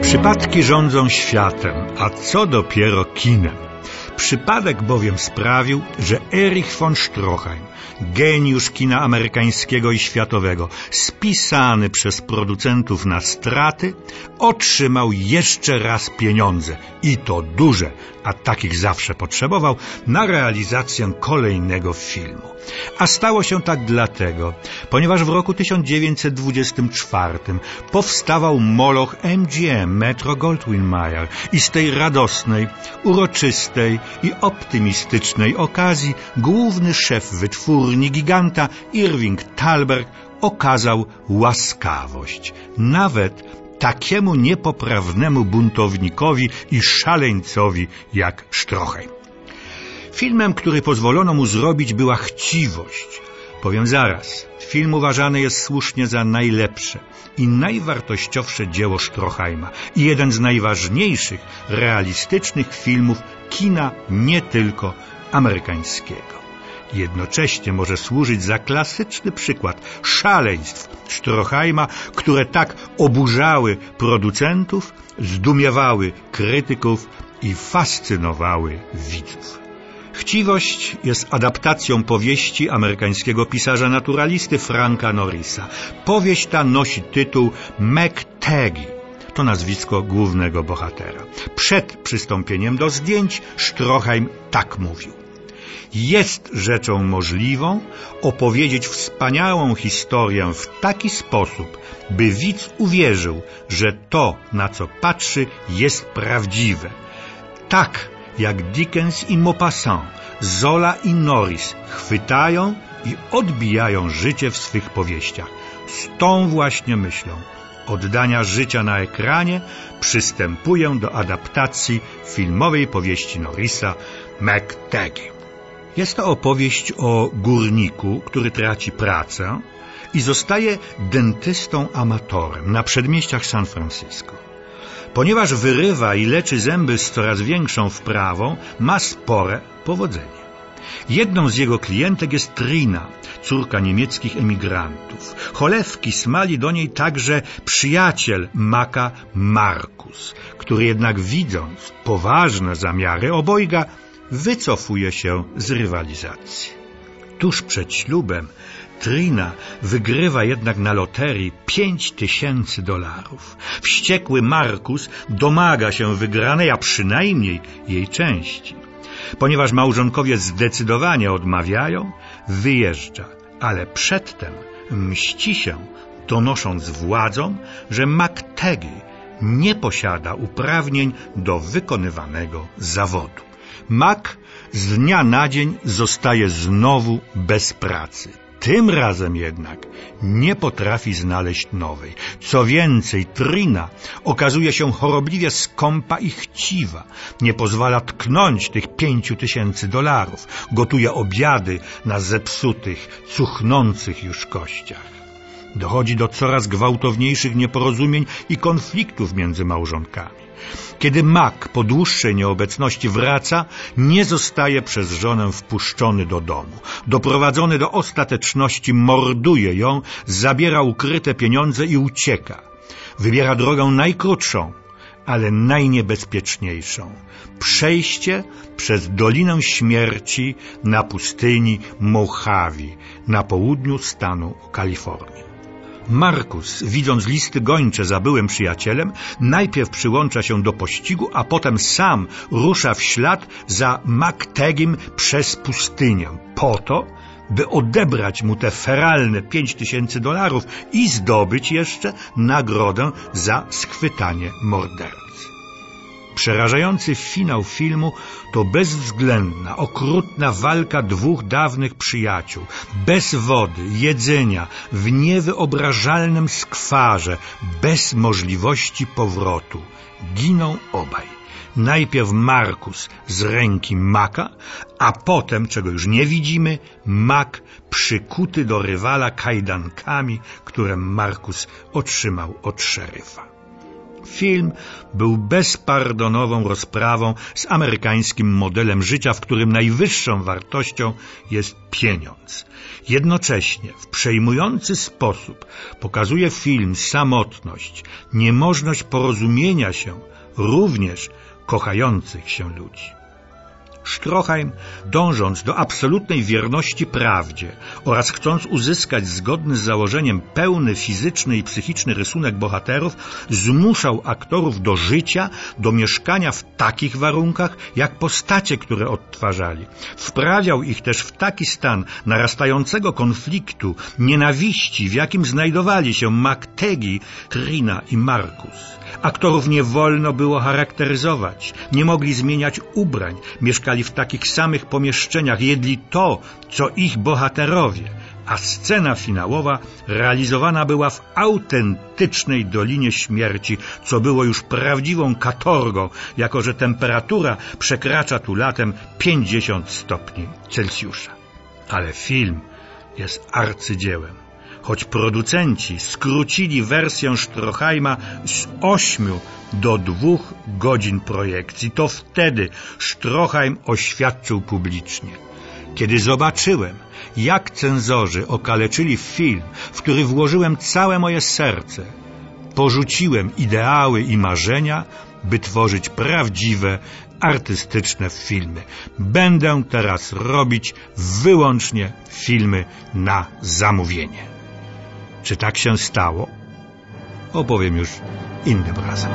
Przypadki rządzą światem, a co dopiero kinem. Przypadek bowiem sprawił, że Erich von Stroheim, geniusz kina amerykańskiego i światowego, spisany przez producentów na straty, otrzymał jeszcze raz pieniądze i to duże, a takich zawsze potrzebował, na realizację kolejnego filmu. A stało się tak dlatego, ponieważ w roku 1924 powstawał moloch MGM Metro Goldwyn Mayer i z tej radosnej, uroczystej i optymistycznej okazji główny szef wytwórni giganta Irving Thalberg okazał łaskawość. Nawet takiemu niepoprawnemu buntownikowi i szaleńcowi jak Stroheim. Filmem, który pozwolono mu zrobić, była chciwość. Powiem zaraz, film uważany jest słusznie za najlepsze i najwartościowsze dzieło Stroheima i jeden z najważniejszych realistycznych filmów kina nie tylko amerykańskiego. Jednocześnie może służyć za klasyczny przykład szaleństw Stroheima, które tak oburzały producentów, zdumiewały krytyków i fascynowały widzów. Chciwość jest adaptacją powieści amerykańskiego pisarza naturalisty Franka Norrisa. Powieść ta nosi tytuł McTaggy. To nazwisko głównego bohatera. Przed przystąpieniem do zdjęć Stroheim tak mówił. Jest rzeczą możliwą opowiedzieć wspaniałą historię w taki sposób, by widz uwierzył, że to, na co patrzy, jest prawdziwe. Tak jak Dickens i Maupassant, Zola i Norris chwytają i odbijają życie w swych powieściach. Z tą właśnie myślą oddania życia na ekranie przystępuję do adaptacji filmowej powieści Norrisa McTaggy. Jest to opowieść o górniku, który traci pracę i zostaje dentystą amatorem na przedmieściach San Francisco. Ponieważ wyrywa i leczy zęby z coraz większą wprawą, ma spore powodzenie. Jedną z jego klientek jest Trina, córka niemieckich emigrantów. Cholewki smali do niej także przyjaciel Maka Markus, który jednak widząc poważne zamiary obojga, wycofuje się z rywalizacji. Tuż przed ślubem Trina wygrywa jednak na loterii pięć tysięcy dolarów. Wściekły Markus domaga się wygranej, a przynajmniej jej części. Ponieważ małżonkowie zdecydowanie odmawiają, wyjeżdża, ale przedtem mści się, donosząc władzom, że McTaggy nie posiada uprawnień do wykonywanego zawodu. Mac z dnia na dzień zostaje znowu bez pracy. Tym razem jednak nie potrafi znaleźć nowej. Co więcej, Trina okazuje się chorobliwie skąpa i chciwa. Nie pozwala tknąć tych pięciu tysięcy dolarów. Gotuje obiady na zepsutych, cuchnących już kościach. Dochodzi do coraz gwałtowniejszych nieporozumień i konfliktów między małżonkami. Kiedy mak po dłuższej nieobecności wraca, nie zostaje przez żonę wpuszczony do domu. Doprowadzony do ostateczności morduje ją, zabiera ukryte pieniądze i ucieka. Wybiera drogę najkrótszą, ale najniebezpieczniejszą. Przejście przez Dolinę Śmierci na pustyni Mojave na południu stanu Kalifornii. Markus, widząc listy gończe za byłym przyjacielem, najpierw przyłącza się do pościgu, a potem sam rusza w ślad za MacTagim przez pustynię, po to, by odebrać mu te feralne pięć tysięcy dolarów i zdobyć jeszcze nagrodę za schwytanie mordercy. Przerażający finał filmu to bezwzględna, okrutna walka dwóch dawnych przyjaciół, bez wody, jedzenia, w niewyobrażalnym skwarze, bez możliwości powrotu. Giną obaj. Najpierw Markus z ręki Maka, a potem, czego już nie widzimy, Mak przykuty do rywala kajdankami, które Markus otrzymał od szeryfa. Film był bezpardonową rozprawą z amerykańskim modelem życia, w którym najwyższą wartością jest pieniądz. Jednocześnie w przejmujący sposób pokazuje film samotność, niemożność porozumienia się również kochających się ludzi. Stroheim, dążąc do absolutnej wierności prawdzie oraz chcąc uzyskać zgodny z założeniem pełny fizyczny i psychiczny rysunek bohaterów, zmuszał aktorów do życia, do mieszkania w takich warunkach, jak postacie, które odtwarzali. Wprawiał ich też w taki stan narastającego konfliktu, nienawiści, w jakim znajdowali się McTeggy, Trina i Markus. Aktorów nie wolno było charakteryzować, nie mogli zmieniać ubrań, mieszkali w takich samych pomieszczeniach, jedli to, co ich bohaterowie, a scena finałowa realizowana była w autentycznej Dolinie Śmierci, co było już prawdziwą katorgą, jako że temperatura przekracza tu latem 50 stopni Celsjusza. Ale film jest arcydziełem choć producenci skrócili wersję Stroheima z ośmiu do dwóch godzin projekcji, to wtedy Stroheim oświadczył publicznie. Kiedy zobaczyłem, jak cenzorzy okaleczyli film, w który włożyłem całe moje serce, porzuciłem ideały i marzenia, by tworzyć prawdziwe, artystyczne filmy. Będę teraz robić wyłącznie filmy na zamówienie. Czy tak się stało? Opowiem już innym razem.